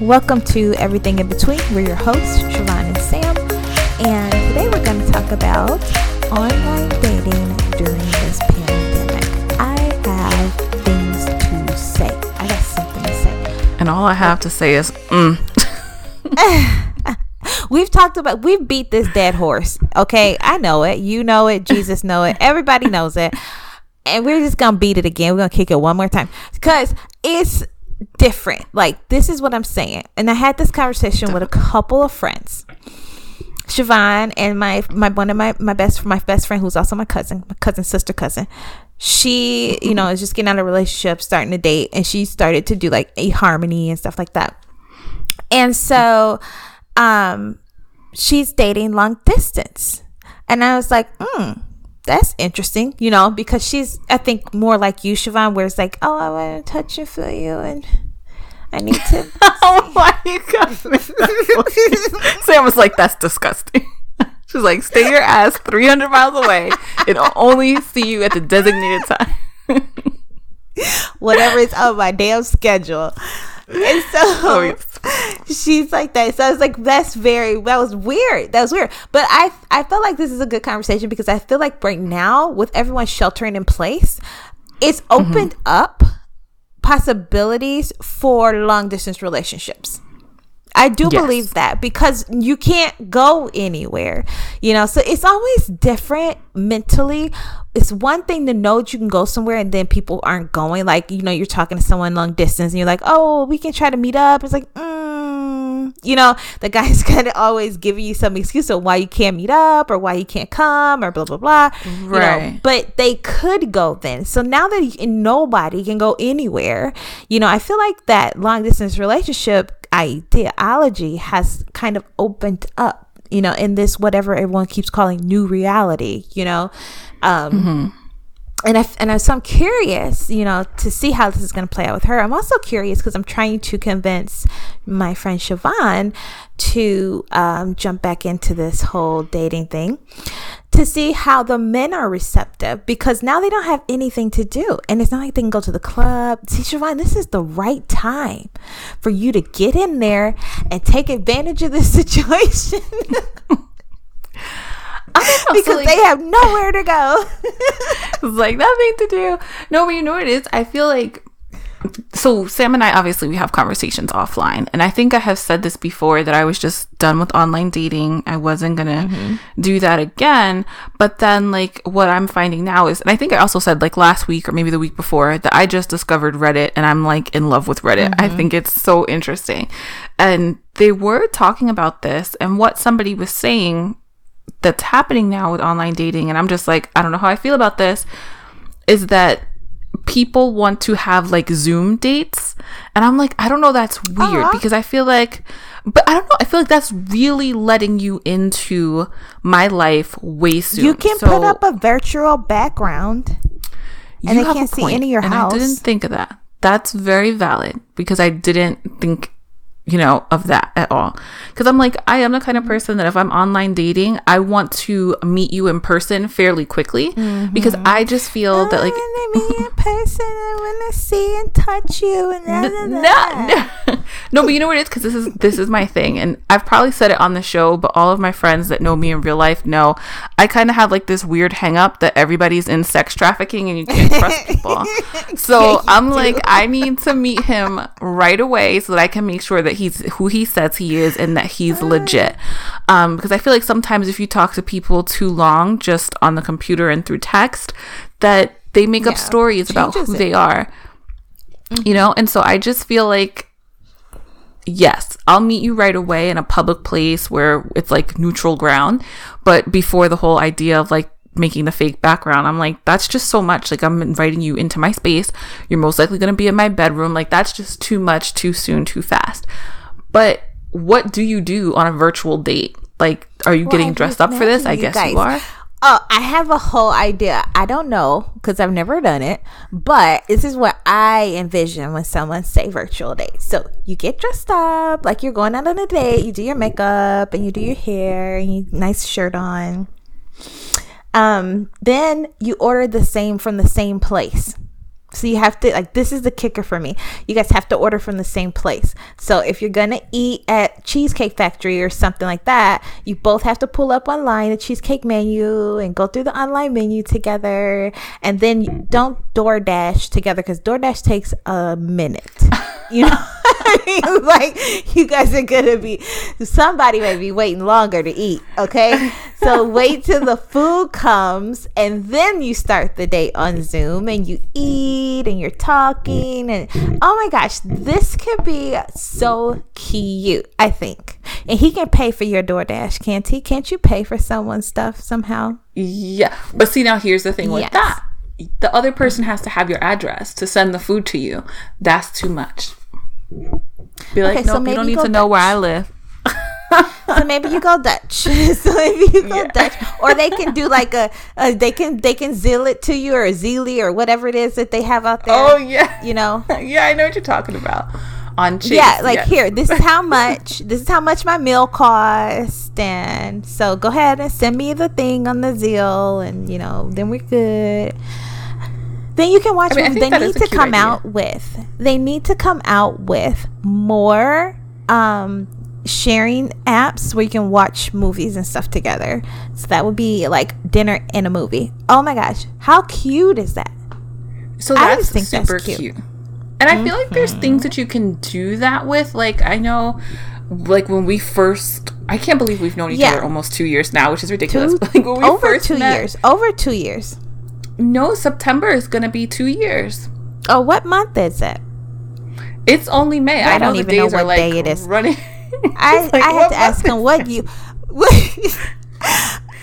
Welcome to Everything in Between. We're your hosts, Shavon and Sam, and today we're going to talk about online dating during this pandemic. I have things to say. I got something to say. And all I have to say is, mm. we've talked about, we've beat this dead horse. Okay, I know it. You know it. Jesus know it. Everybody knows it. And we're just gonna beat it again. We're gonna kick it one more time because it's different. Like this is what I'm saying. And I had this conversation with a couple of friends. Shavon and my my one of my my best my best friend who's also my cousin, my cousin sister cousin. She, you know, is just getting out of a relationship, starting to date, and she started to do like eHarmony and stuff like that. And so um she's dating long distance. And I was like, hmm, that's interesting, you know, because she's, I think, more like you, Shavon, where it's like, oh, I want to touch and feel you, and I need to. oh my god! Sam was like, that's disgusting. She's like, stay your ass 300 miles away and I'll only see you at the designated time. Whatever is on my damn schedule. And so oh, yes. she's like that. So I was like, that's very that was weird. That was weird. But I I felt like this is a good conversation because I feel like right now, with everyone sheltering in place, it's mm-hmm. opened mm-hmm. up possibilities for long distance relationships. I do yes. believe that because you can't go anywhere, you know. So it's always different mentally. It's one thing to know that you can go somewhere and then people aren't going. Like, you know, you're talking to someone long distance and you're like, oh, we can try to meet up. It's like, mm. you know, the guy's kind of always giving you some excuse of why you can't meet up or why you can't come or blah, blah, blah. Right. You know, but they could go then. So now that nobody can go anywhere, you know, I feel like that long distance relationship ideology has kind of opened up, you know, in this whatever everyone keeps calling new reality, you know. Um, mm-hmm. And I and I, so I'm curious, you know, to see how this is going to play out with her. I'm also curious because I'm trying to convince my friend Shavon to um, jump back into this whole dating thing to see how the men are receptive because now they don't have anything to do. And it's not like they can go to the club. See, Shavon, this is the right time for you to get in there and take advantage of this situation. because like, they have nowhere to go. it's like nothing to do. No, but you know what it is? I feel like so Sam and I obviously we have conversations offline and I think I have said this before that I was just done with online dating. I wasn't going to mm-hmm. do that again, but then like what I'm finding now is and I think I also said like last week or maybe the week before that I just discovered Reddit and I'm like in love with Reddit. Mm-hmm. I think it's so interesting. And they were talking about this and what somebody was saying that's happening now with online dating and I'm just like I don't know how I feel about this is that people want to have like Zoom dates. And I'm like, I don't know, that's weird uh-huh. because I feel like, but I don't know, I feel like that's really letting you into my life way soon. You can so, put up a virtual background and they can't see any of your house. I didn't think of that. That's very valid because I didn't think you know, of that at all. Because I'm like, I am the kind of person that if I'm online dating, I want to meet you in person fairly quickly mm-hmm. because I just feel that like meet in person, I want to see and touch you and no, no, no, but you know what it is because this is this is my thing, and I've probably said it on the show, but all of my friends that know me in real life know I kind of have like this weird hang up that everybody's in sex trafficking and you can't trust people. so yeah, I'm do. like, I need to meet him right away so that I can make sure that he's who he says he is and that he's legit. Um, because I feel like sometimes if you talk to people too long just on the computer and through text, that they make yeah, up stories about who it. they are. Mm-hmm. You know, and so I just feel like yes, I'll meet you right away in a public place where it's like neutral ground. But before the whole idea of like making the fake background. I'm like, that's just so much. Like, I'm inviting you into my space. You're most likely going to be in my bedroom. Like, that's just too much, too soon, too fast. But what do you do on a virtual date? Like, are you well, getting dressed up for this? I guess guys. you are. Oh, I have a whole idea. I don't know because I've never done it, but this is what I envision when someone say virtual date. So you get dressed up like you're going out on a date. You do your makeup and you do your hair and you nice shirt on. Um, then you order the same from the same place. So you have to like this is the kicker for me. You guys have to order from the same place. So if you're gonna eat at Cheesecake Factory or something like that, you both have to pull up online the cheesecake menu and go through the online menu together. And then don't DoorDash together because DoorDash takes a minute. You know. like you guys are gonna be somebody may be waiting longer to eat okay? So wait till the food comes and then you start the day on zoom and you eat and you're talking and oh my gosh this could be so cute i think. And he can pay for your doordash can't he? Can't you pay for someone's stuff somehow? Yeah but see now here's the thing with yes. that. The other person has to have your address to send the food to you. That's too much be like, okay, nope, so you don't need to Dutch. know where I live. so maybe you go Dutch. so maybe you go yeah. Dutch, or they can do like a, a, they can they can Zelle it to you or zeely or whatever it is that they have out there. Oh yeah, you know. yeah, I know what you're talking about. On Chase, yeah, like yes. here, this is how much. this is how much my meal cost, and so go ahead and send me the thing on the Zelle, and you know, then we're good. Then you can watch. I mean, they need to come idea. out with. They need to come out with more um, sharing apps where you can watch movies and stuff together. So that would be like dinner and a movie. Oh my gosh, how cute is that? So that's super that's cute. cute. And I feel like there's mm-hmm. things that you can do that with. Like I know, like when we first, I can't believe we've known each yeah. other almost two years now, which is ridiculous. Two, like over two met, years, over two years. No, September is going to be two years. Oh, what month is it? It's only May. I, I don't even know what like day it is. Running. I, like, I had to ask him what you.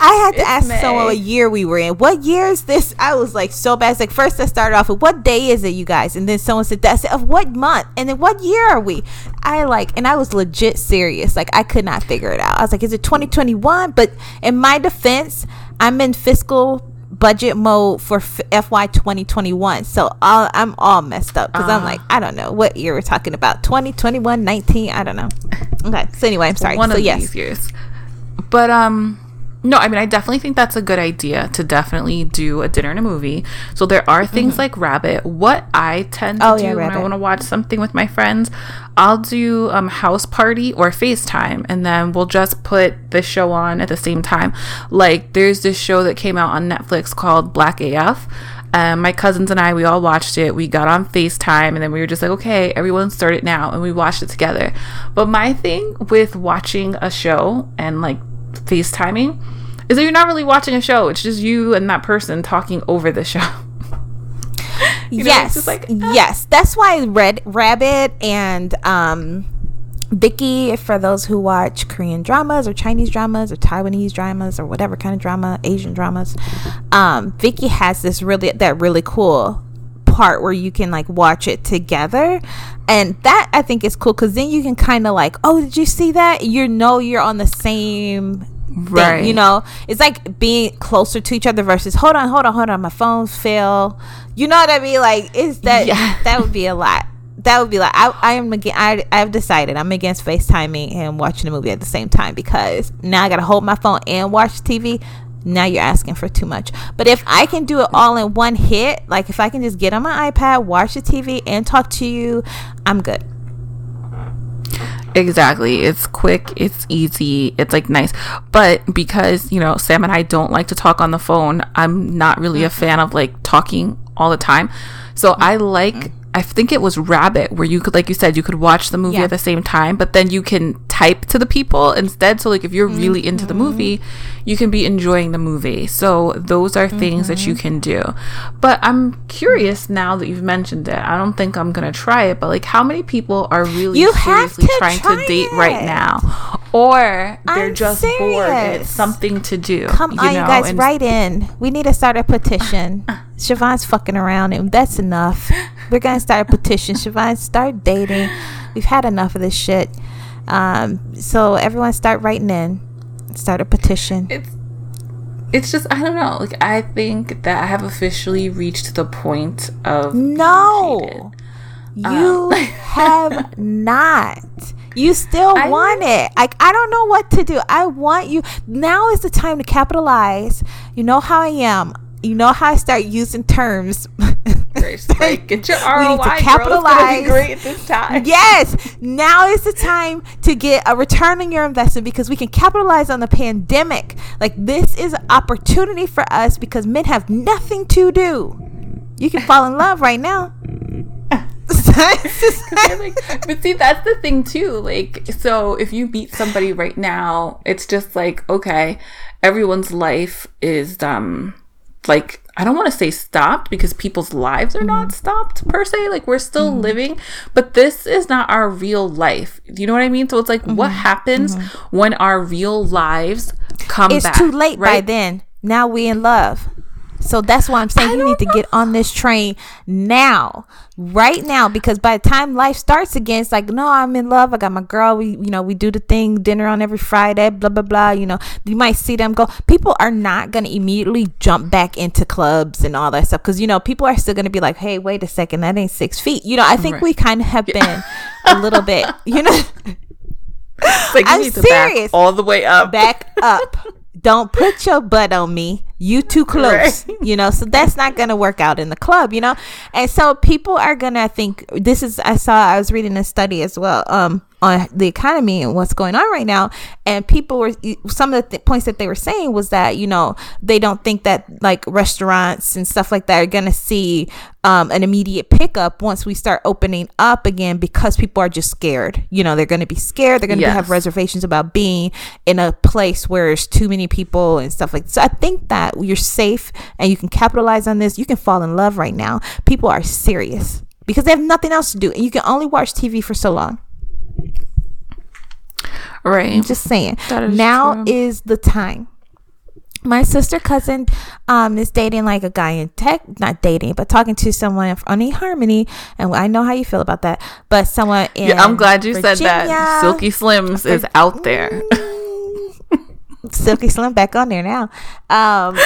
I had to it's ask May. someone what year we were in. What year is this? I was like so bad. It's like first I started off with what day is it, you guys? And then someone said that's of what month? And then what year are we? I like and I was legit serious. Like I could not figure it out. I was like, is it 2021? But in my defense, I'm in fiscal budget mode for FY 2021. So all, I'm all messed up because uh, I'm ah. like, I don't know what year we're talking about 2021, 19. I don't know. Okay. So anyway, I'm sorry. One so, of yes. these years. But, um, no, I mean, I definitely think that's a good idea to definitely do a dinner and a movie. So there are things mm-hmm. like Rabbit. What I tend to oh, do yeah, when I want to watch something with my friends, I'll do um, House Party or FaceTime, and then we'll just put the show on at the same time. Like there's this show that came out on Netflix called Black AF. Um, my cousins and I, we all watched it. We got on FaceTime and then we were just like, okay, everyone start it now. And we watched it together. But my thing with watching a show and like FaceTiming is that you're not really watching a show. It's just you and that person talking over the show. you know, yes, like, ah. yes. That's why Red Rabbit and um, Viki, for those who watch Korean dramas or Chinese dramas or Taiwanese dramas or whatever kind of drama, Asian dramas, um, Viki has this really that really cool part where you can like watch it together. And that i think is cool because then you can kind of like oh did you see that? You know you're on the same right thing, you know? It's like being closer to each other versus hold on hold on hold on my phone's fail you know what i mean? Like is that yeah. that would be a lot. That would be like I, I am again I I've decided I'm against FaceTiming and watching a movie at the same time because now I gotta hold my phone and watch TV now you're asking for too much. But if I can do it all in one hit, like if I can just get on my iPad, watch the TV, and talk to you, I'm good. Exactly. It's quick, it's easy, it's like nice. But because, you know, Sam and I don't like to talk on the phone, I'm not really a mm-hmm. fan of like talking all the time. So I like mm-hmm. I think it was Rabbit where you could like you said you could watch the movie yeah. at the same time, but then you can type to the people instead. So like if you're really mm-hmm. into the movie, you can be enjoying the movie. So those are things mm-hmm. that you mm-hmm. can do. But I'm curious now that you've mentioned it. I don't think I'm gonna try it, but like how many people are really you seriously trying try to date it. right now? Or they're I'm just serious. bored. It's something to do. Come on, you, know? you guys, and write in. We need to start a petition. Shavon's fucking around, and that's enough. We're gonna start a petition. Shavon, start dating. We've had enough of this shit. Um, so everyone, start writing in start a petition. It's it's just I don't know. Like I think that I have officially reached the point of no. You um, have not. You still I want it. Like I don't know what to do. I want you. Now is the time to capitalize. You know how I am. You know how I start using terms. Like, get your ROI. We need to capitalize. great at this time. Yes, now is the time to get a return on your investment because we can capitalize on the pandemic. Like this is an opportunity for us because men have nothing to do. You can fall in love right now. like, but see, that's the thing too. Like, so if you meet somebody right now, it's just like, okay, everyone's life is um like I don't want to say stopped because people's lives are mm-hmm. not stopped per se. Like we're still mm-hmm. living, but this is not our real life. You know what I mean? So it's like mm-hmm. what happens mm-hmm. when our real lives come it's back? too late right? by then. Now we in love. So that's why I'm saying you need to get on this train now, right now, because by the time life starts again, it's like, no, I'm in love. I got my girl. We, you know, we do the thing, dinner on every Friday, blah blah blah. You know, you might see them go. People are not gonna immediately jump back into clubs and all that stuff because you know people are still gonna be like, hey, wait a second, that ain't six feet. You know, I think right. we kind of have been a little bit, you know. Like I'm serious. all the way up. Back up. Don't put your butt on me you too close right. you know so that's not gonna work out in the club you know and so people are gonna think this is i saw i was reading a study as well um on the economy and what's going on right now. And people were some of the th- points that they were saying was that you know they don't think that like restaurants and stuff like that are gonna see um, an immediate pickup once we start opening up again because people are just scared. You know, they're going to be scared. They're going to yes. have reservations about being in a place where there's too many people and stuff like. That. So I think that you're safe and you can capitalize on this. You can fall in love right now. People are serious because they have nothing else to do, and you can only watch TV for so long. Right. I'm just saying. Is now true. is the time. My sister cousin um is dating like a guy in tech, not dating, but talking to someone on harmony and I know how you feel about that. But someone in yeah, I'm glad you Virginia, said that. Silky Slims is out there. Silky Slim back on there now. Um,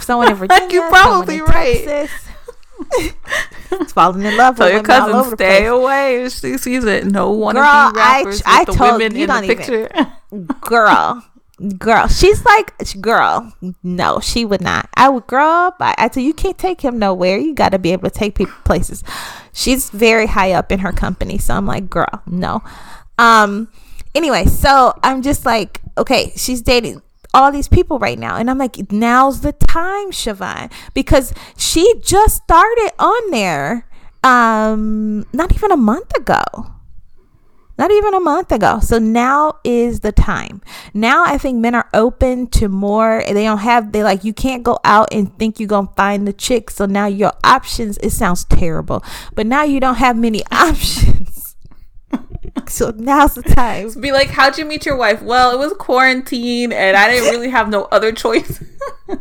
someone in Virginia, you're probably right. Texas, falling in love Tell with your cousin stay away. She sees it. No one girl, rappers I, I told women you in don't the picture. Even, girl, girl, she's like girl. No, she would not. I would grow up. I, I tell you, you can't take him nowhere. You got to be able to take people places. She's very high up in her company, so I'm like, girl, no. Um. Anyway, so I'm just like, okay, she's dating all these people right now. And I'm like, now's the time, Shavon, because she just started on there um not even a month ago. Not even a month ago. So now is the time. Now I think men are open to more. They don't have, they like, you can't go out and think you're going to find the chick. So now your options, it sounds terrible, but now you don't have many options so now's the time. Be like, how'd you meet your wife? Well, it was quarantine and I didn't really have no other choice. but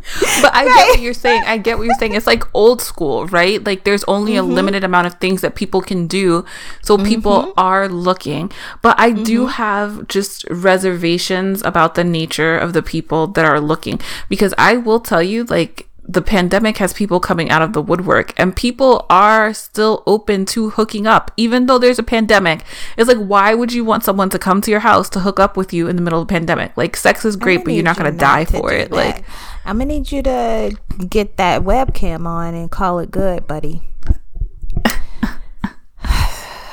I right. get what you're saying. I get what you're saying. It's like old school, right? Like there's only mm-hmm. a limited amount of things that people can do. So mm-hmm. people are looking. But I mm-hmm. do have just reservations about the nature of the people that are looking because I will tell you, like, the pandemic has people coming out of the woodwork and people are still open to hooking up even though there's a pandemic. It's like why would you want someone to come to your house to hook up with you in the middle of the pandemic? Like sex is great but you're not going to die for it that. like i'm gonna need you to get that webcam on and call it good buddy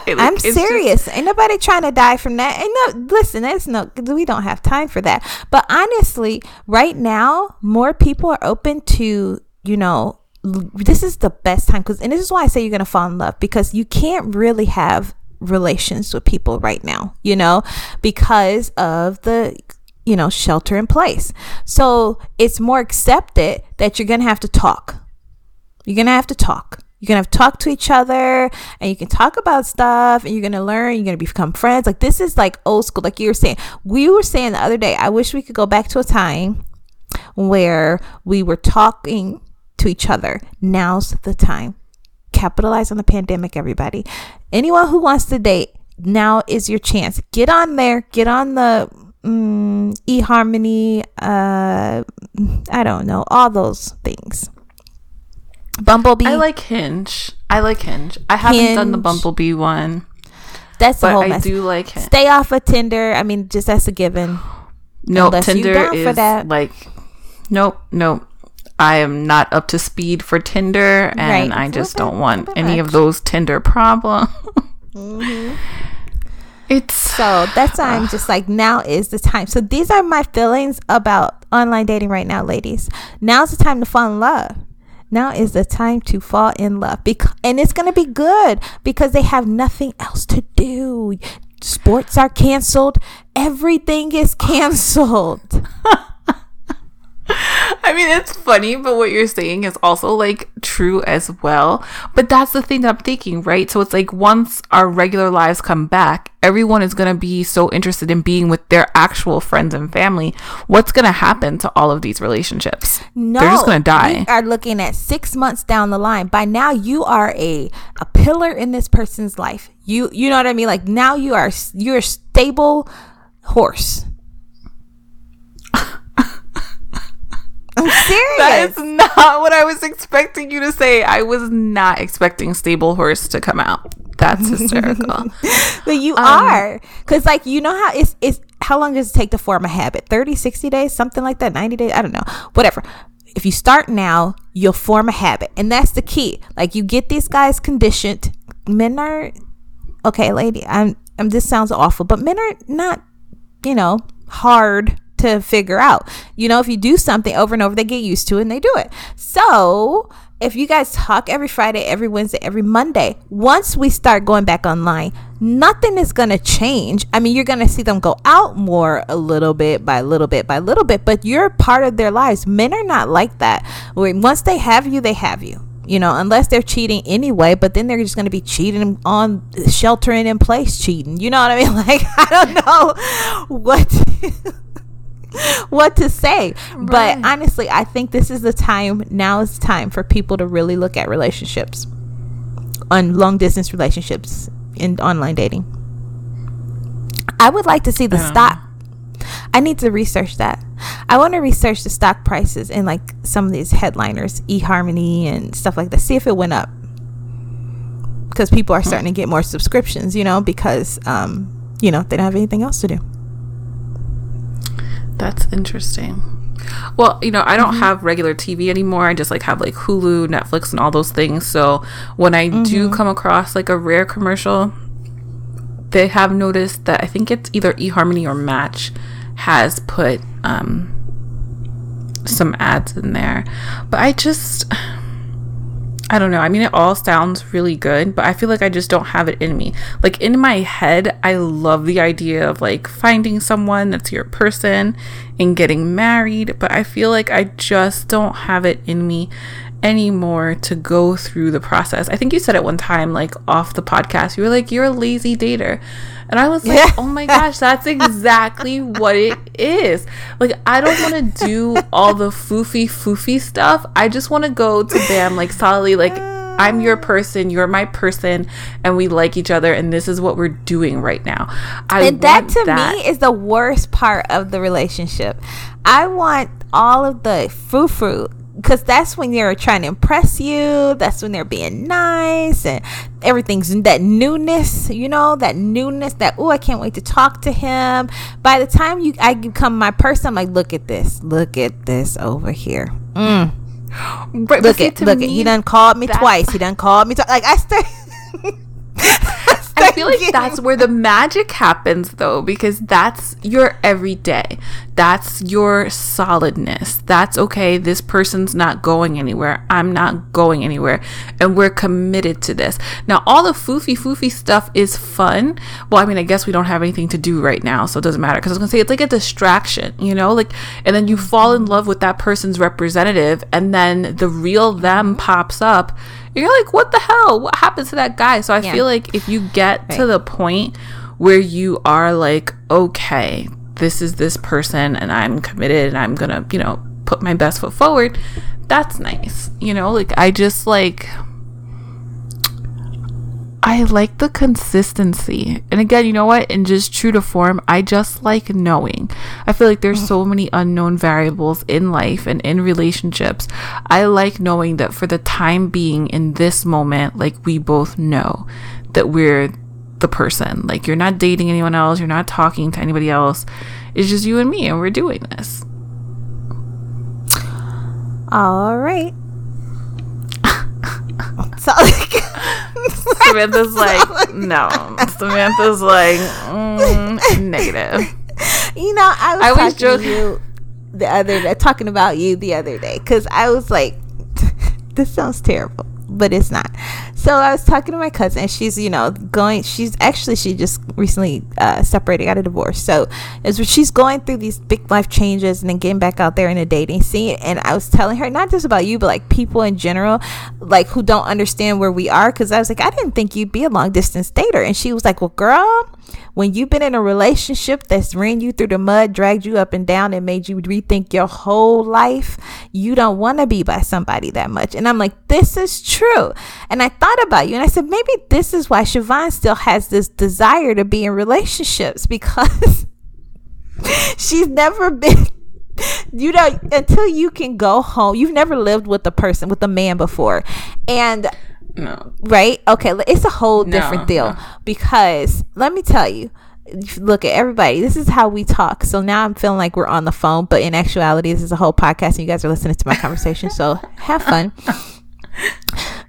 like, I'm serious. Just, Ain't nobody trying to die from that. Ain't no listen, that's no we don't have time for that. But honestly, right now, more people are open to, you know, this is the best time because and this is why I say you're gonna fall in love because you can't really have relations with people right now, you know, because of the you know, shelter in place. So it's more accepted that you're gonna have to talk. You're gonna have to talk you're gonna have talk to each other and you can talk about stuff and you're gonna learn you're gonna become friends. Like this is like old school. Like you were saying we were saying the other day i wish we could go back to a time where we were talking to each other. Now's the time. Capitalize on the pandemic everybody. Anyone who wants to date now is your chance. Get on there. Get on the mm, eharmony uh i don't know all those things Bumblebee. I like Hinge. I like Hinge. I haven't Hinge. done the Bumblebee one. That's the whole mess. I do like Hinge. Stay off of Tinder. I mean, just that's a given. No, Unless Tinder is like, nope, nope. I am not up to speed for Tinder, and right. I just don't want any much. of those Tinder problems. mm-hmm. It's so that's why I'm just like now is the time. So these are my feelings about online dating right now, ladies. Now's the time to fall in love. Now is the time to fall in love and it's going to be good because they have nothing else to do. Sports are canceled. Everything is canceled. I mean, it's funny, but what you're saying is also like true as well. But that's the thing that I'm thinking, right? So it's like once our regular lives come back, everyone is going to be so interested in being with their actual friends and family. What's going to happen to all of these relationships? No, they're just going to die. We are looking at six months down the line. By now, you are a a pillar in this person's life. You you know what I mean? Like now you are you're a stable horse I'm serious. That is not what I was expecting you to say. I was not expecting Stable Horse to come out. That's hysterical. but you um, are. Because, like, you know how it's, it's, how long does it take to form a habit? 30, 60 days? Something like that? 90 days? I don't know. Whatever. If you start now, you'll form a habit. And that's the key. Like, you get these guys conditioned. Men are, okay, lady, I'm, I'm, this sounds awful, but men are not, you know, hard to figure out. You know, if you do something over and over, they get used to it and they do it. So, if you guys talk every Friday, every Wednesday, every Monday, once we start going back online, nothing is going to change. I mean, you're going to see them go out more a little bit by little bit by little bit, but you're part of their lives. Men are not like that. Once they have you, they have you. You know, unless they're cheating anyway, but then they're just going to be cheating on sheltering in place cheating. You know what I mean? Like, I don't know what. what to say. Right. But honestly, I think this is the time. Now is time for people to really look at relationships, on long distance relationships in online dating. I would like to see the stock. I need to research that. I want to research the stock prices and like some of these headliners, eHarmony and stuff like that. See if it went up because people are starting to get more subscriptions. You know, because um, you know they don't have anything else to do. That's interesting. Well, you know, I don't mm-hmm. have regular TV anymore. I just like have like Hulu, Netflix, and all those things. So when I mm-hmm. do come across like a rare commercial, they have noticed that I think it's either eHarmony or Match has put um, some ads in there. But I just I don't know. I mean, it all sounds really good, but I feel like I just don't have it in me. Like in my head, I love the idea of like finding someone that's your person and getting married, but I feel like I just don't have it in me anymore to go through the process. I think you said it one time, like off the podcast, you were like, You're a lazy dater. And I was like, yeah. Oh my gosh, that's exactly what it is. Like, I don't want to do all the foofy foofy stuff. I just want to go to Bam, like, solidly, like, I'm your person, you're my person, and we like each other, and this is what we're doing right now. I and that to that. me is the worst part of the relationship. I want all of the foo foo because that's when they're trying to impress you that's when they're being nice and everything's that newness you know that newness that oh i can't wait to talk to him by the time you i become my person i'm like look at this look at this over here mm. Right, look at look at he done called me twice he done called me twice like i start I feel like that's where the magic happens though, because that's your everyday. That's your solidness. That's okay. This person's not going anywhere. I'm not going anywhere. And we're committed to this. Now, all the foofy foofy stuff is fun. Well, I mean, I guess we don't have anything to do right now, so it doesn't matter. Because I was going to say, it's like a distraction, you know? Like, and then you mm-hmm. fall in love with that person's representative, and then the real them pops up you're like, what the hell? What happened to that guy? So I yeah. feel like if you get right. to the point where you are like, okay, this is this person and I'm committed and I'm gonna, you know, put my best foot forward, that's nice. You know, like I just like I like the consistency. And again, you know what? And just true to form, I just like knowing. I feel like there's mm. so many unknown variables in life and in relationships. I like knowing that for the time being in this moment, like we both know that we're the person. Like you're not dating anyone else, you're not talking to anybody else. It's just you and me and we're doing this. All right. So, Samantha's like, no. Samantha's like, mm, negative. You know, I was, I was to you the other day, talking about you the other day, because I was like, this sounds terrible but it's not. So I was talking to my cousin. And she's, you know, going. She's actually she just recently uh, separated, got a divorce. So it's she's going through these big life changes and then getting back out there in a dating scene. And I was telling her not just about you, but like people in general, like who don't understand where we are. Because I was like, I didn't think you'd be a long distance dater, and she was like, Well, girl, when you've been in a relationship that's ran you through the mud, dragged you up and down, and made you rethink your whole life, you don't want to be by somebody that much. And I'm like, this is true. And I thought about you and I said, maybe this is why Shavon still has this desire to be in relationships because she's never been you know until you can go home you've never lived with a person with a man before and no. Right? Okay, it's a whole different no, deal no. because let me tell you, look at everybody. This is how we talk. So now I'm feeling like we're on the phone, but in actuality, this is a whole podcast and you guys are listening to my conversation. So have fun.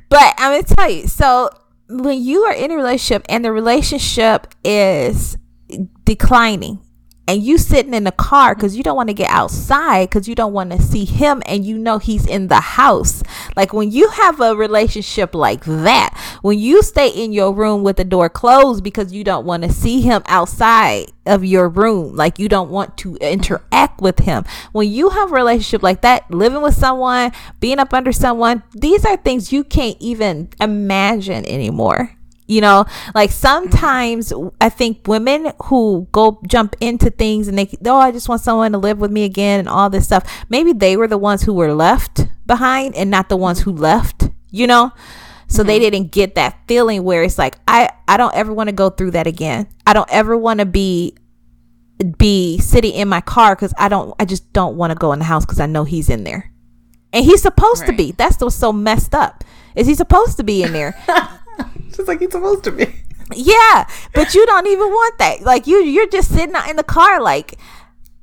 but I'm going to tell you. So when you are in a relationship and the relationship is declining and you sitting in the car because you don't want to get outside because you don't want to see him and you know he's in the house. Like when you have a relationship like that when you stay in your room with the door closed because you don't want to see him outside of your room like you don't want to interact with him. When you have a relationship like that living with someone being up under someone these are things you can't even imagine anymore you know? Like sometimes i think women who go jump into things and they oh i just want someone to live with me again and all this stuff maybe they were the ones who were left behind and not the ones who left you know? So mm-hmm. they didn't get that feeling where it's like i i don't ever want to go through that again. I don't ever want to be be sitting in my car because i don't i just don't want to go in the house because i know he's in there. And he's supposed right. to be. That's what's so messed up is he supposed to be in there just like he's supposed to be. Yeah, but you don't even want that. Like you, you're just sitting out in the car, like,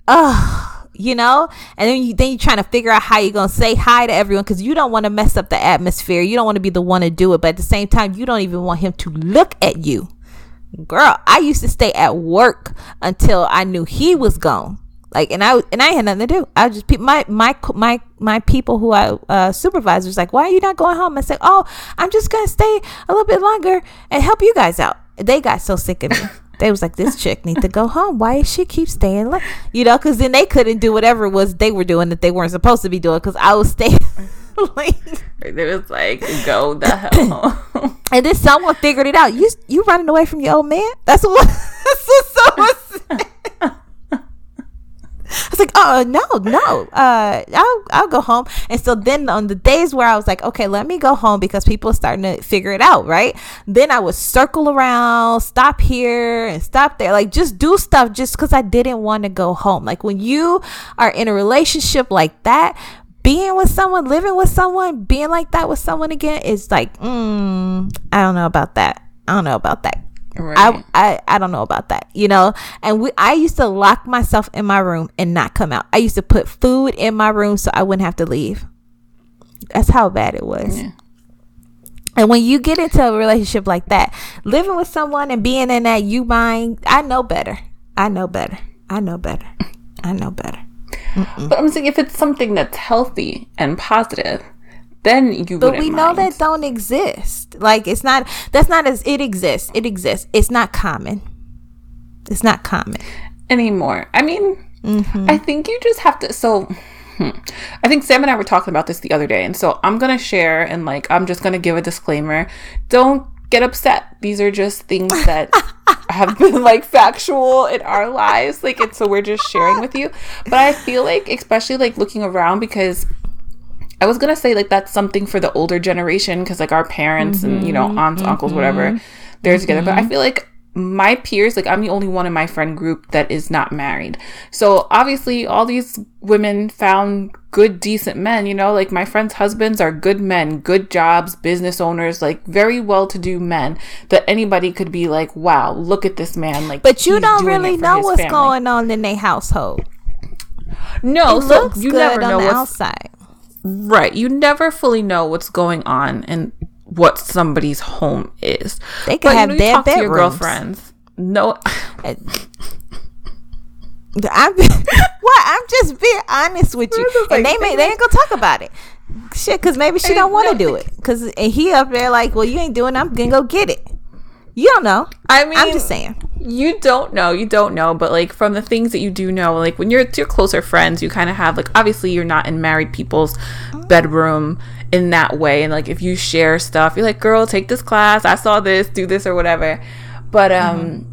oh, you know. And then you then you're trying to figure out how you're gonna say hi to everyone because you don't want to mess up the atmosphere. You don't want to be the one to do it, but at the same time, you don't even want him to look at you. Girl, I used to stay at work until I knew he was gone. Like, and I and I had nothing to do. I just my my my my people who I uh, supervisors like, why are you not going home? I said, oh, I'm just gonna stay a little bit longer and help you guys out. They got so sick of me. they was like, this chick need to go home. Why does she keep staying late? You know, because then they couldn't do whatever it was they were doing that they weren't supposed to be doing because I was staying late. It was like, go the hell. and then someone figured it out. You you running away from your old man? That's what. That's what someone said. I was like, oh no, no, uh, I'll I'll go home. And so then on the days where I was like, okay, let me go home because people are starting to figure it out, right? Then I would circle around, stop here and stop there, like just do stuff just because I didn't want to go home. Like when you are in a relationship like that, being with someone, living with someone, being like that with someone again is like, mm, I don't know about that. I don't know about that. Right. I, I I don't know about that, you know. And we I used to lock myself in my room and not come out. I used to put food in my room so I wouldn't have to leave. That's how bad it was. Yeah. And when you get into a relationship like that, living with someone and being in that you mind, I know better. I know better. I know better. I know better. Mm-mm. But I'm saying if it's something that's healthy and positive, then you but we know that don't exist. Like it's not that's not as it exists it exists. It's not common. It's not common. Anymore. I mean mm-hmm. i think you just have to so hmm, i think sam and i were talking about this the other day and so i'm gonna share and like i'm just gonna give a disclaimer. Don't get upset. These are just things that have been like factual in our lives like and so we're just sharing with you. But i feel like especially like looking around because I was gonna say like that's something for the older generation because like our parents mm-hmm, and you know mm-hmm. aunts, mm-hmm, uncles, whatever, they're mm-hmm. together. But I mm-hmm. feel like my peers, like I'm the only one in my friend group that is not married. So obviously, all these women found good, decent men. You know, like my friends' husbands are good men, good jobs, business owners, like very well-to-do men that anybody could be like, wow, look at this man. Like, but you don't really know what's family. going on in their household. No, it so you never know what's outside Right. You never fully know what's going on and what somebody's home is. They can But, have you know, you their talk to your bedrooms. girlfriends. No, I'm what? I'm just being honest with you, and like- they may they ain't gonna talk about it. Shit, because maybe she don't want to do it. Because and he up there like, well, you ain't doing. it, I'm gonna go get it. You don't know. I mean, I'm just saying. You don't know, you don't know, but like from the things that you do know, like when you're your closer friends, you kind of have like obviously you're not in married people's bedroom in that way, and like if you share stuff, you're like, girl, take this class, I saw this, do this or whatever. But um,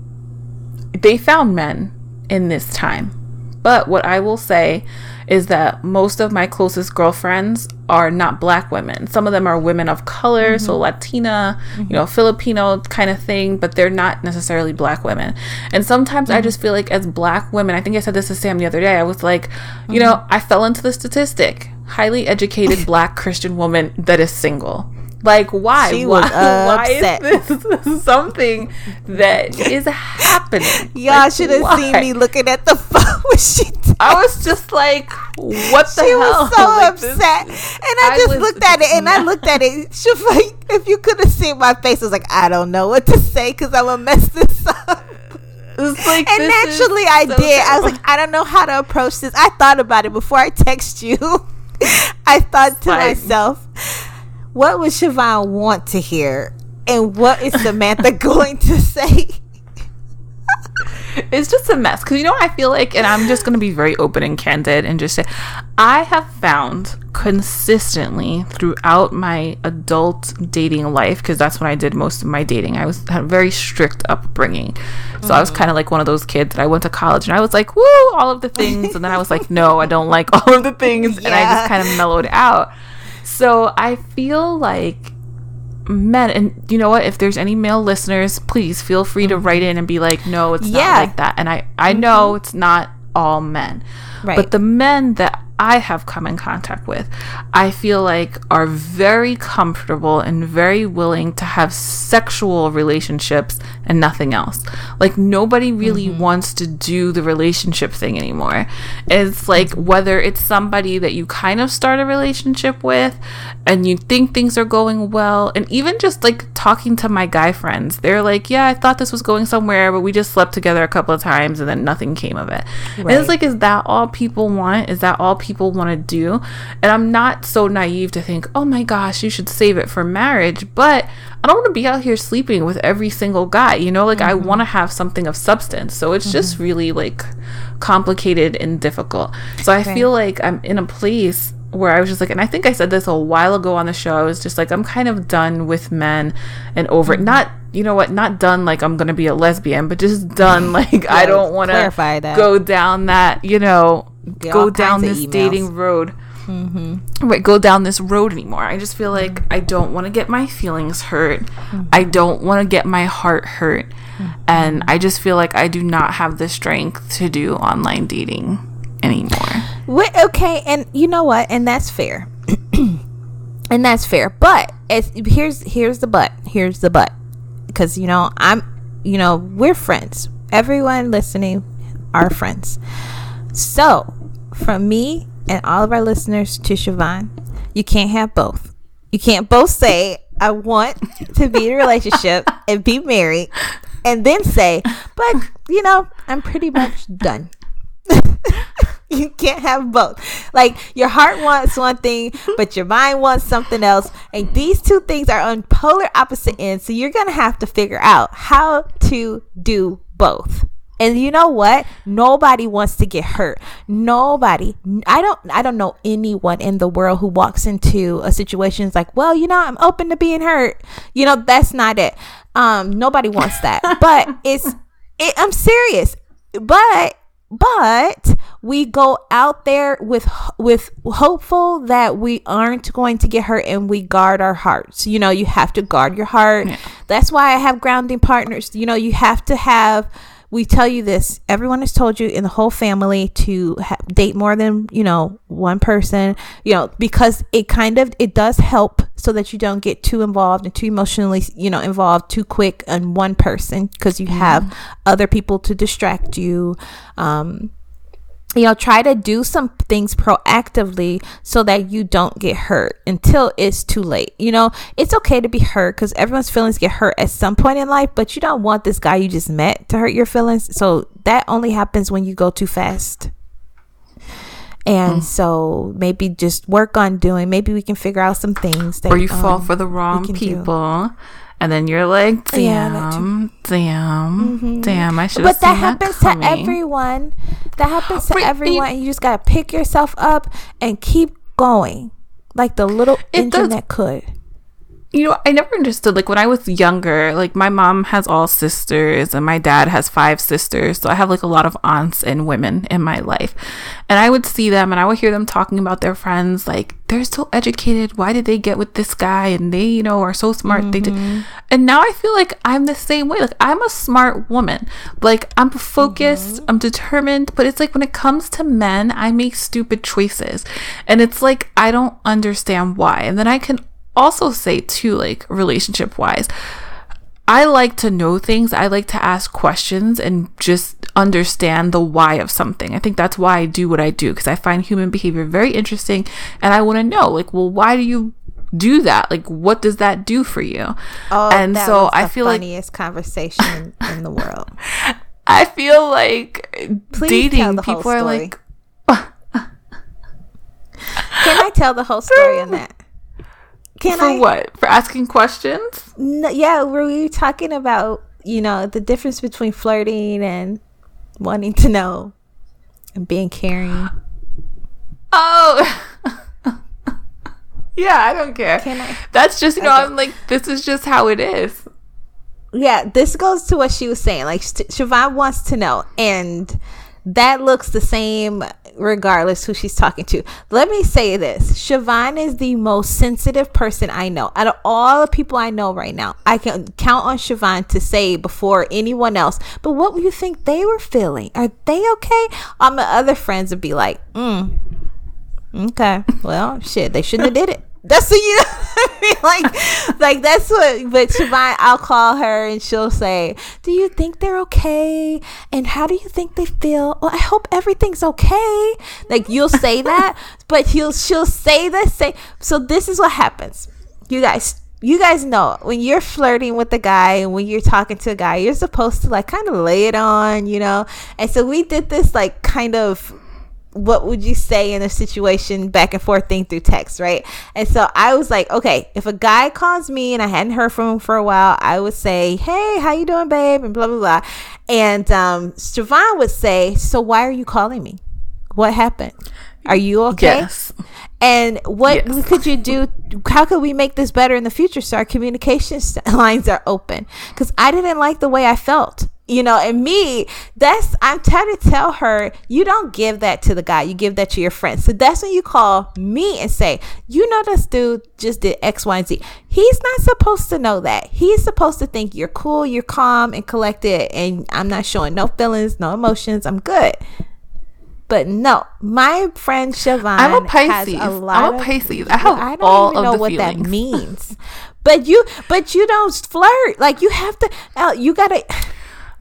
they found men in this time. But what I will say is that most of my closest girlfriends are not black women. Some of them are women of color, so mm-hmm. Latina, you know, mm-hmm. Filipino kind of thing, but they're not necessarily black women. And sometimes I mm-hmm. just feel like as black women, I think I said this to Sam the other day, I was like, you know, I fell into the statistic highly educated black Christian woman that is single. Like why? She why, was why upset. is this something that is happening? Y'all Like, should have seen me looking at the phone when she. I was just like, what the She hell? was so Like, upset, and I I just was looked at it, and I looked at it. Like, if you could have seen my face, I was like, I don't know what to say because I'm gonna mess this up. It's like, And naturally, I so did. I was like, I don't know how to approach this. I thought about it before I text you. I thought to Like- myself, what would Shavon want to hear? And what is Samantha going to say? It's just a mess. Because you know i feel like? And i'm just going to be very open and candid and just say i have found consistently throughout my adult dating life because that's when i did most of my dating i was had a very strict upbringing. So i was mm-hmm. kind of like one of those kids that i went to college and i was like woo all of the things. And then i was like no i don't like all of the things. And i just kind of mellowed out. So i feel like men and you know what? If there's any male listeners please feel free to mm-hmm. write in and be like no it's Yeah. not like that. And i i know mm-hmm. it's not all men Right. but the men that i have come in contact with i feel like are very comfortable and very willing to have sexual relationships and nothing else. Like nobody really mm-hmm. wants to do the relationship thing anymore. It's like whether it's somebody that you kind of start a relationship with and you think things are going well and even just like talking to my guy friends they're like yeah i thought this was going somewhere but we just slept together a couple of times and then nothing came of it. And it's like is that all people want is that all people want to do? And i'm not so naive to think oh my gosh you should save it for marriage but i don't want to be out here sleeping with every single guy you know like i mm-hmm. want to have something of substance. So it's just mm-hmm. really like complicated and difficult. So i feel like i'm in a place where I was just like, and I think I said this a while ago on the show. I was just like, I'm kind of done with men and over it. Not, you know what, not done like I'm going to be a lesbian, but just done like I don't want to go down that, you know, Get go down this dating road. Mm-hmm. Right, go down this road anymore. I just feel like I don't want to get my feelings hurt. I don't want to get my heart hurt. And I just feel like I do not have the strength to do online dating anymore. Wait, okay, and you know what? And that's fair. and that's fair. But it's here's here's the but. Here's the but. Because you know, I'm you know, we're friends. Everyone listening are friends. So, from me and all of our listeners to Shavon, you can't have both. You can't both say, I want to be in a relationship and be married, and then say, but you know, I'm pretty much done. you can't have both. Like your heart wants one thing, but your mind wants something else. And these two things are on polar opposite ends. So you're gonna have to figure out how to do both. And you know what? Nobody wants to get hurt. Nobody. I don't I don't know anyone in the world who walks into a situation is like, "Well, you know, I'm open to being hurt." You know, that's not it. Um nobody wants that. but it's it, I'm serious. But but we go out there with with hopeful that we aren't going to get hurt and we guard our hearts. You know you have to guard your heart. That's why i have grounding partners. You know you have to have we tell you this everyone has told you in the whole family to ha- date more than you know one person you know because it kind of it does help so that you don't get too involved and too emotionally you know involved too quick on one person because you have other people to distract you um you know, try to do some things proactively so that you don't get hurt until it's too late. You know, it's okay to be hurt because everyone's feelings get hurt at some point in life, but you don't want this guy you just met to hurt your feelings. So that only happens when you go too fast. And mm. so maybe just work on doing, maybe we can figure out some things that, or you um, fall for the wrong people. Do and then you're like, damn, yeah, damn, mm-hmm. damn, I should. But that happens that to everyone. That happens to everyone. You just gotta pick yourself up and keep going, like the little it engine does. that could you know, I never understood like when I was younger, like my mom has all sisters and my dad has five sisters. So I have like a lot of aunts and women in my life. And I would see them and I would hear them talking about their friends like they're so educated. Why did they get with this guy? And they, you know, are so smart. Mm-hmm. They did. Mm-hmm. And now I feel like I'm the same way. Like I'm a smart woman. Like I'm focused, mm-hmm. I'm determined, but it's like when it comes to men, I make stupid choices. And it's like I don't understand why. And then I can also say too like relationship wise I like to know things. I like to ask questions and just understand the why of something. I think that's why I do what I do because I find human behavior very interesting and I want to know like well why do you do that? Like what does that do for you? Oh, and so I feel like the funniest conversation in the world. I feel like Please dating people are like Can I tell the whole story on that? Can For I, what? For asking questions? No, yeah, were we talking about, you know, the difference between flirting and wanting to know and being caring? Oh. yeah, I don't care. Can I? That's just, you know, okay. I'm like, this is just how it is. Yeah, this goes to what she was saying. Like, Shavon wants to know. And that looks the same regardless who she's talking to. Let me say this Shavon is the most sensitive person I know. Out of all the people I know right now, I can count on Shavon to say before anyone else, but what would you think they were feeling? Are they okay? All my other friends would be like, mm, okay, well, shit, they shouldn't have did it. That's what you know I mean? Like, like that's what. But Shavon, I'll call her and she'll say, "Do you think they're okay? And how do you think they feel? Well, I hope everything's okay." Like you'll say that, but he'll she'll say this. Say so. This is what happens. You guys, you guys know when you're flirting with a guy and when you're talking to a guy, you're supposed to like kind of lay it on, you know. And so we did this like kind of what would you say in a situation back and forth thing through text, right? And so I was like, okay, if a guy calls me and I hadn't heard from him for a while, I would say, hey, how you doing, babe? And blah, blah, blah. And um, Shavon would say, so why are you calling me? What happened? Are you okay? Yes. And what yes. could you do? How could we make this better in the future so our communication lines are open? Because I didn't like the way I felt you know and me that's i'm trying to tell her you don't give that to the guy you give that to your friend so that's when you call me and say you know this dude just did x y and z he's not supposed to know that he's supposed to think you're cool you're calm and collected and i'm not showing no feelings no emotions i'm good but no, my friend Shavon. I'm a Pisces. A I'm a Pisces. I have I don't all even know what feelings. that means. but you, but you don't flirt. Like you have to. Uh, you gotta.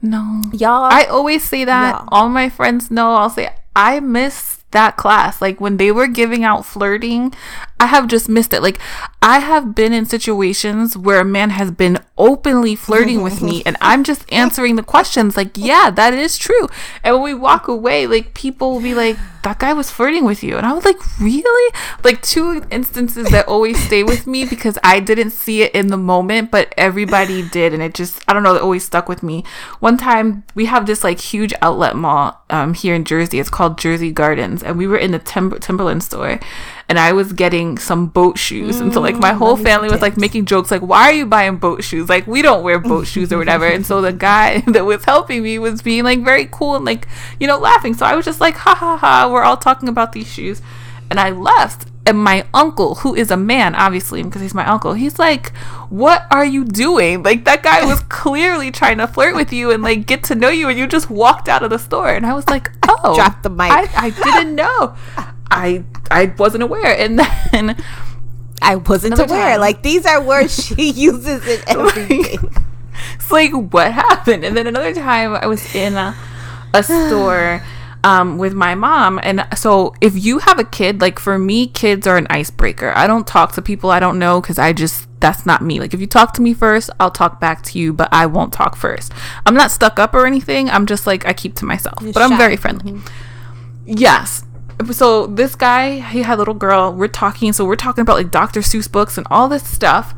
No. Y'all. I always say that. Y'all. All my friends know. I'll say, I miss that class. Like when they were giving out flirting, I have just missed it. Like I have been in situations where a man has been openly flirting with me and I'm just answering the questions like, yeah, that is true. And when we walk away, like people will be like, that guy was flirting with you. And I was like, really? Like two instances that always stay with me because I didn't see it in the moment, but everybody did. And it just, I don't know, it always stuck with me. One time we have this like huge outlet mall um, here in Jersey. It's called Jersey Gardens. And we were in the Timber- Timberland store and I was getting some boat shoes. Mm, and so like my mm, whole family was like making jokes like, why are you buying boat shoes? Like we don't wear boat shoes or whatever. And so the guy that was helping me was being like very cool and like, you know, laughing. So I was just like, ha ha ha, we're all talking about these shoes. And I left and my uncle, who is a man, obviously, because he's my uncle, he's like, What are you doing? Like, that guy was clearly trying to flirt with you and, like, get to know you, and you just walked out of the store. And I was like, Oh, drop the mic. I, I didn't know. I I wasn't aware. And then I wasn't aware. Time. Like these are words she uses in everything. Like, it's like what happened? And then another time I was in a, a store um, with my mom. And so if you have a kid, like for me, kids are an icebreaker. I don't talk to people I don't know because I just, that's not me. Like if you talk to me first, I'll talk back to you, but I won't talk first. I'm not stuck up or anything. I'm just like, I keep to myself, You're but shy. I'm very friendly. Mm-hmm. Yes. So this guy, he had a little girl. We're talking. So we're talking about like Dr. Seuss books and all this stuff.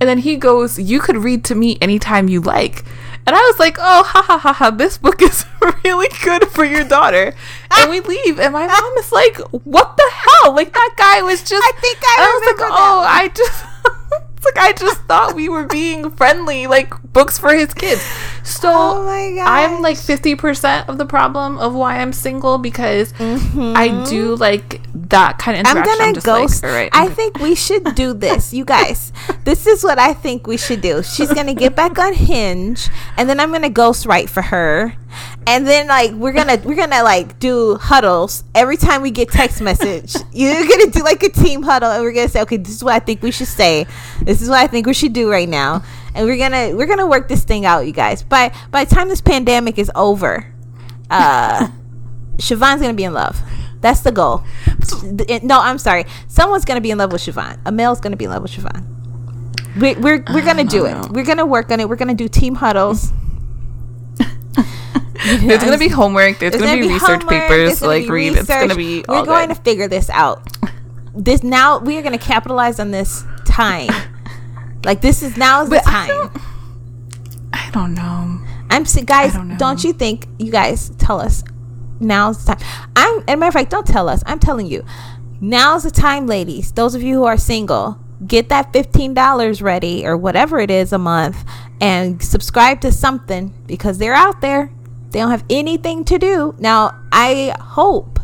And then he goes, You could read to me anytime you like. And I was like, oh, ha ha ha ha, this book is really good for your daughter. and we leave, and my mom is like, what the hell? Like, that guy was just. I think I, I was like, oh, I just. it's like I just thought we were being friendly, like books for his kids. So oh I'm like 50% of the problem of why I'm single because mm-hmm. I do like that kind of interaction. I'm gonna I'm ghost. Like, right, I think we should do this, you guys. this is what I think we should do. She's gonna get back on Hinge, and then I'm gonna ghost write for her, and then like we're gonna we're gonna like do huddles every time we get text message you're gonna do like a team huddle and we're gonna say okay this is what i think we should say this is what i think we should do right now and we're gonna we're gonna work this thing out you guys by by the time this pandemic is over uh shavon's gonna be in love that's the goal no i'm sorry someone's gonna be in love with shavon a male's gonna be in love with shavon we're, we're, we're gonna do it we're gonna work on it we're gonna do team huddles there's gonna be homework. There's, there's gonna, gonna, be, research homework, papers. Like read. Research. It's gonna be. We're going good. to figure this out. This now we are gonna capitalize on this time. like this is now is the time. I don't, I don't know. I'm guys. Don't, don't, you think you guys tell us now's the time? I'm. As a matter of fact, don't tell us. I'm telling you. Now's the time, ladies. Those of you who are single, get that $15 ready or whatever it is a month and subscribe to something because they're out there they don't have anything to do. Now, I hope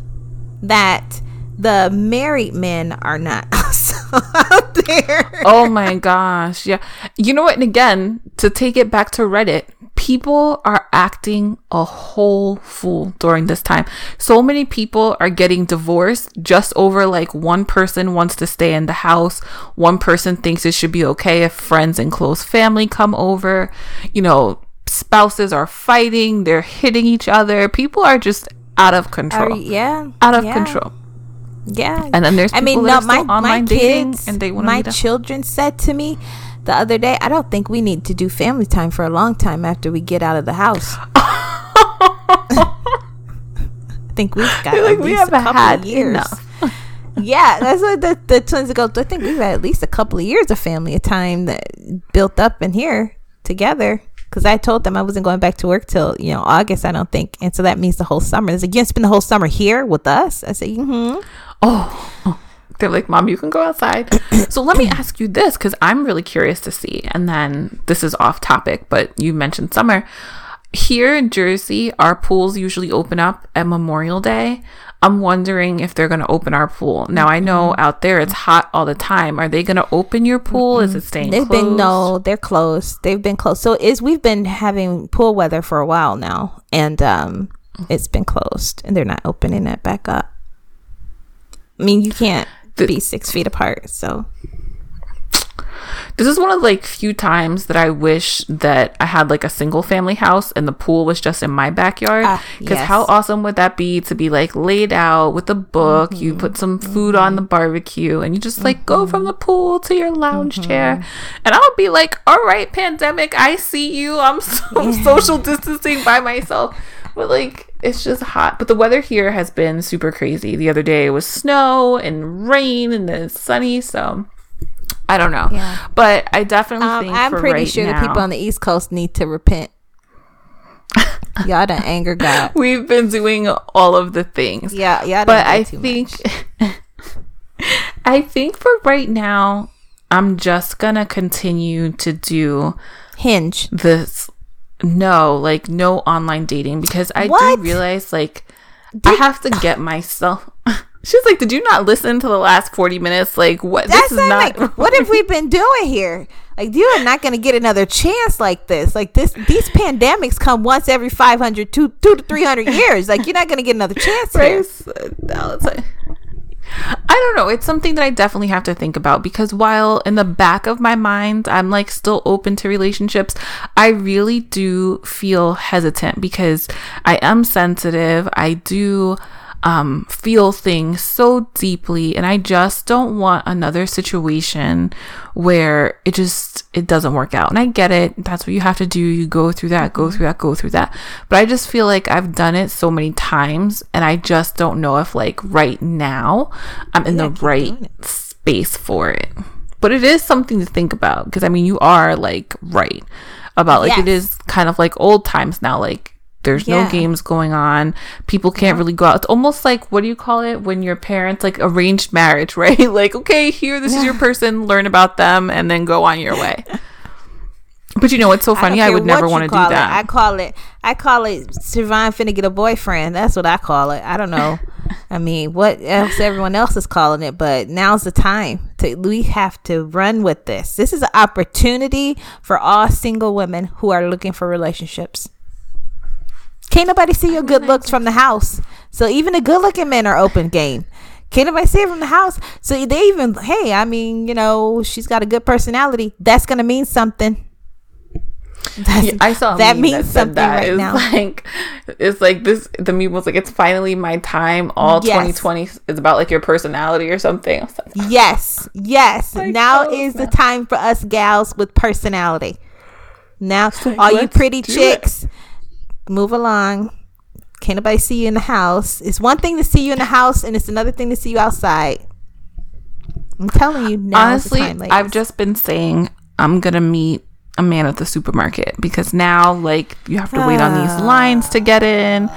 that the married men are not there. Oh my gosh. Yeah. You know what? And again, to take it back to Reddit, people are acting a whole fool during this time. So many people are getting divorced just over like one person wants to stay in the house, one person thinks it should be okay if friends and close family come over. You know, spouses are fighting, they're hitting each other. People are just out of control. Are, yeah. Out of yeah. control. Yeah. And then there's I mean, no, my, my kids, and they my children said to me the other day, I don't think we need to do family time for a long time after we get out of the house. I think we've got like we have a couple had years. Enough. yeah, that's what the, the twins go. I think we've had at least a couple of years of family time that built up in here together because I told them I wasn't going back to work till you know August. I don't think, and so that means the whole summer. It's like you gonna spend the whole summer here with us. I say, mm-hmm. Oh. They're like, Mom, you can go outside. so let me ask you this because I'm really curious to see. And then this is off topic, but you mentioned summer. Here in Jersey, our pools usually open up at Memorial Day. I'm wondering if they're going to open our pool. Now I know mm-hmm. out there it's hot all the time. Are they going to open your pool? Mm-hmm. Is it staying? They've closed? been no, they're closed. They've been closed. So is we've been having pool weather for a while now, and um, it's been closed, and they're not opening it back up. I mean, you can't the, be six feet apart, so this is one of like few times that I wish that I had like a single family house and the pool was just in my backyard. Because uh, yes. how awesome would that be to be like laid out with a book, mm-hmm. you put some food mm-hmm. on the barbecue, and you just like mm-hmm. go from the pool to your lounge mm-hmm. chair. And I'll be like, all right, pandemic, I see you. I'm, so, social distancing by myself. But like, it's just hot. But the weather here has been super crazy. The other day it was snow and rain and then sunny. So I don't know. Yeah. But I definitely um, think I'm pretty right sure now, the people on the East Coast need to repent. y'all done anger God. We've been doing all of the things. Yeah, yeah. But I think I think for right now, I'm just gonna continue to do Hinge. This no, like no online dating because I what? do realize like Did- I have to get myself She's like, "Did you not listen to the last forty minutes? Like, what? That's this is not. Like, what have we been doing here? Like, you are not going to get another chance like this. Like this, these pandemics come once every 500, two, two to three hundred years. Like, you're not going to get another chance here. No, it's like, I don't know. It's something that I definitely have to think about because while in the back of my mind, I'm like still open to relationships, I really do feel hesitant because I am sensitive. I do um, feel things so deeply. And i just don't want another situation where it just it doesn't work out. And i get it. That's what you have to do. You go through that go through that go through that. But i just feel like i've done it so many times and i just don't know if like right now i'm in yeah, the right space for it. But it is something to think about because i mean you are like right about like yes. it is kind of like old times now like there's yeah. no games going on. People can't yeah. really go out. It's almost like what do you call it when your parents like arranged marriage, right? like, okay, here, this yeah. is your person, learn about them, and then go on your way. But you know what's so funny? I, I would never want to do that. It. I call it I call it Shavon finna get a boyfriend. That's what I call it. I don't know. I mean, what else everyone else is calling it, but now's the time to we have to run with this. This is an opportunity for all single women who are looking for relationships. Can't nobody see your good looks from the house. So even the good looking men are open game. Can't nobody see it from the house. So they even, hey, I mean, you know, she's got a good personality. That's gonna mean something. Yeah, I saw that means that something that. right it's now. Like it's like this. The meme was like, "It's finally my time." All yes. 2020 is about like your personality or something. Like, oh yes, yes. Like, now oh, is the time for us gals with personality. Now, like, all you pretty chicks, it move along. Can't nobody see you in the house. It's one thing to see you in the house, and it's another thing to see you outside. I'm telling you. Honestly, time, I've just been saying I'm gonna meet a man at the supermarket because now, like, you have to wait on these ah. lines to get in,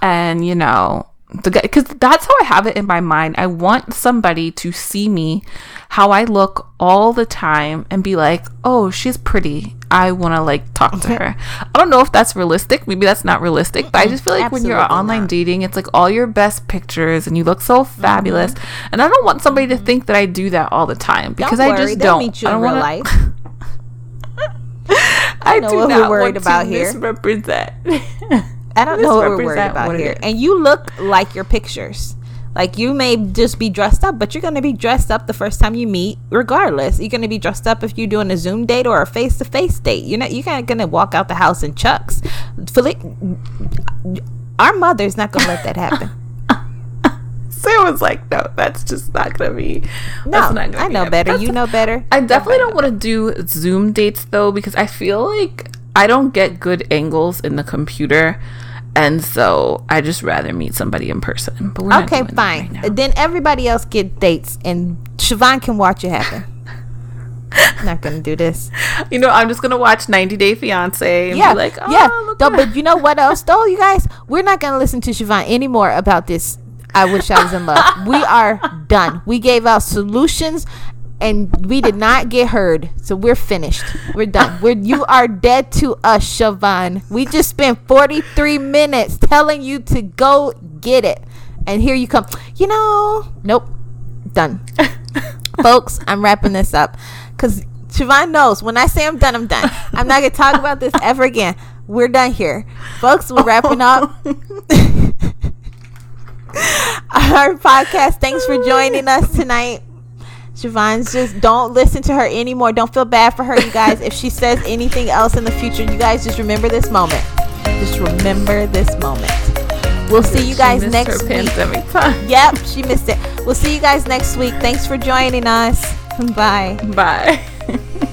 and you know, the guy because that's how I have it in my mind. I want somebody to see me how I look all the time and be like, "Oh, she's pretty. I want to like talk to her." I don't know if that's realistic. Maybe that's not realistic, but I just feel like Absolutely when you're online not. dating, it's like all your best pictures and you look so mm-hmm. fabulous. Mm-hmm. And I don't want somebody to think that I do that all the time because I just don't. Meet you I don't want life. I, I what we're worried about here. Misrepresent. I don't know what we're worried about here. And you look like your pictures. Like you may just be dressed up, but you're gonna be dressed up the first time you meet, regardless. You're gonna be dressed up if you're doing a Zoom date or a face to face date. You're not you're not gonna walk out the house in chucks. Philip, our mother's not gonna let that happen. Sarah was like, "No, that's just not gonna be." No, gonna I know better. That's you know better. I definitely don't want to do Zoom dates though because I feel like I don't get good angles in the computer. And so I just rather meet somebody in person. But we're okay, fine. Right then everybody else get dates, and Shavon can watch it happen. not gonna do this. You know, I'm just gonna watch 90 Day Fiance and yeah, be like, oh, yeah. Though, but you know what else, though, you guys, we're not gonna listen to Shavon anymore about this. I wish I was in love. we are done. We gave out solutions and we did not get heard. So we're finished. We're done. We're you are dead to us, Shavon. We just spent 43 minutes telling you to go get it. And here you come. You know, nope. Done. Folks, I'm wrapping this up. Cause Shavon knows when I say I'm done, I'm done. I'm not gonna talk about this ever again. We're done here. Folks, we're wrapping up. Our podcast. Thanks for oh, joining us tonight. Shavon's just don't listen to her anymore. Don't feel bad for her, you guys. if she says anything else in the future, you guys just remember this moment. Just remember this moment. We'll see you guys next week. Time. Yep, she missed it. We'll see you guys next week. Thanks for joining us. Bye. Bye.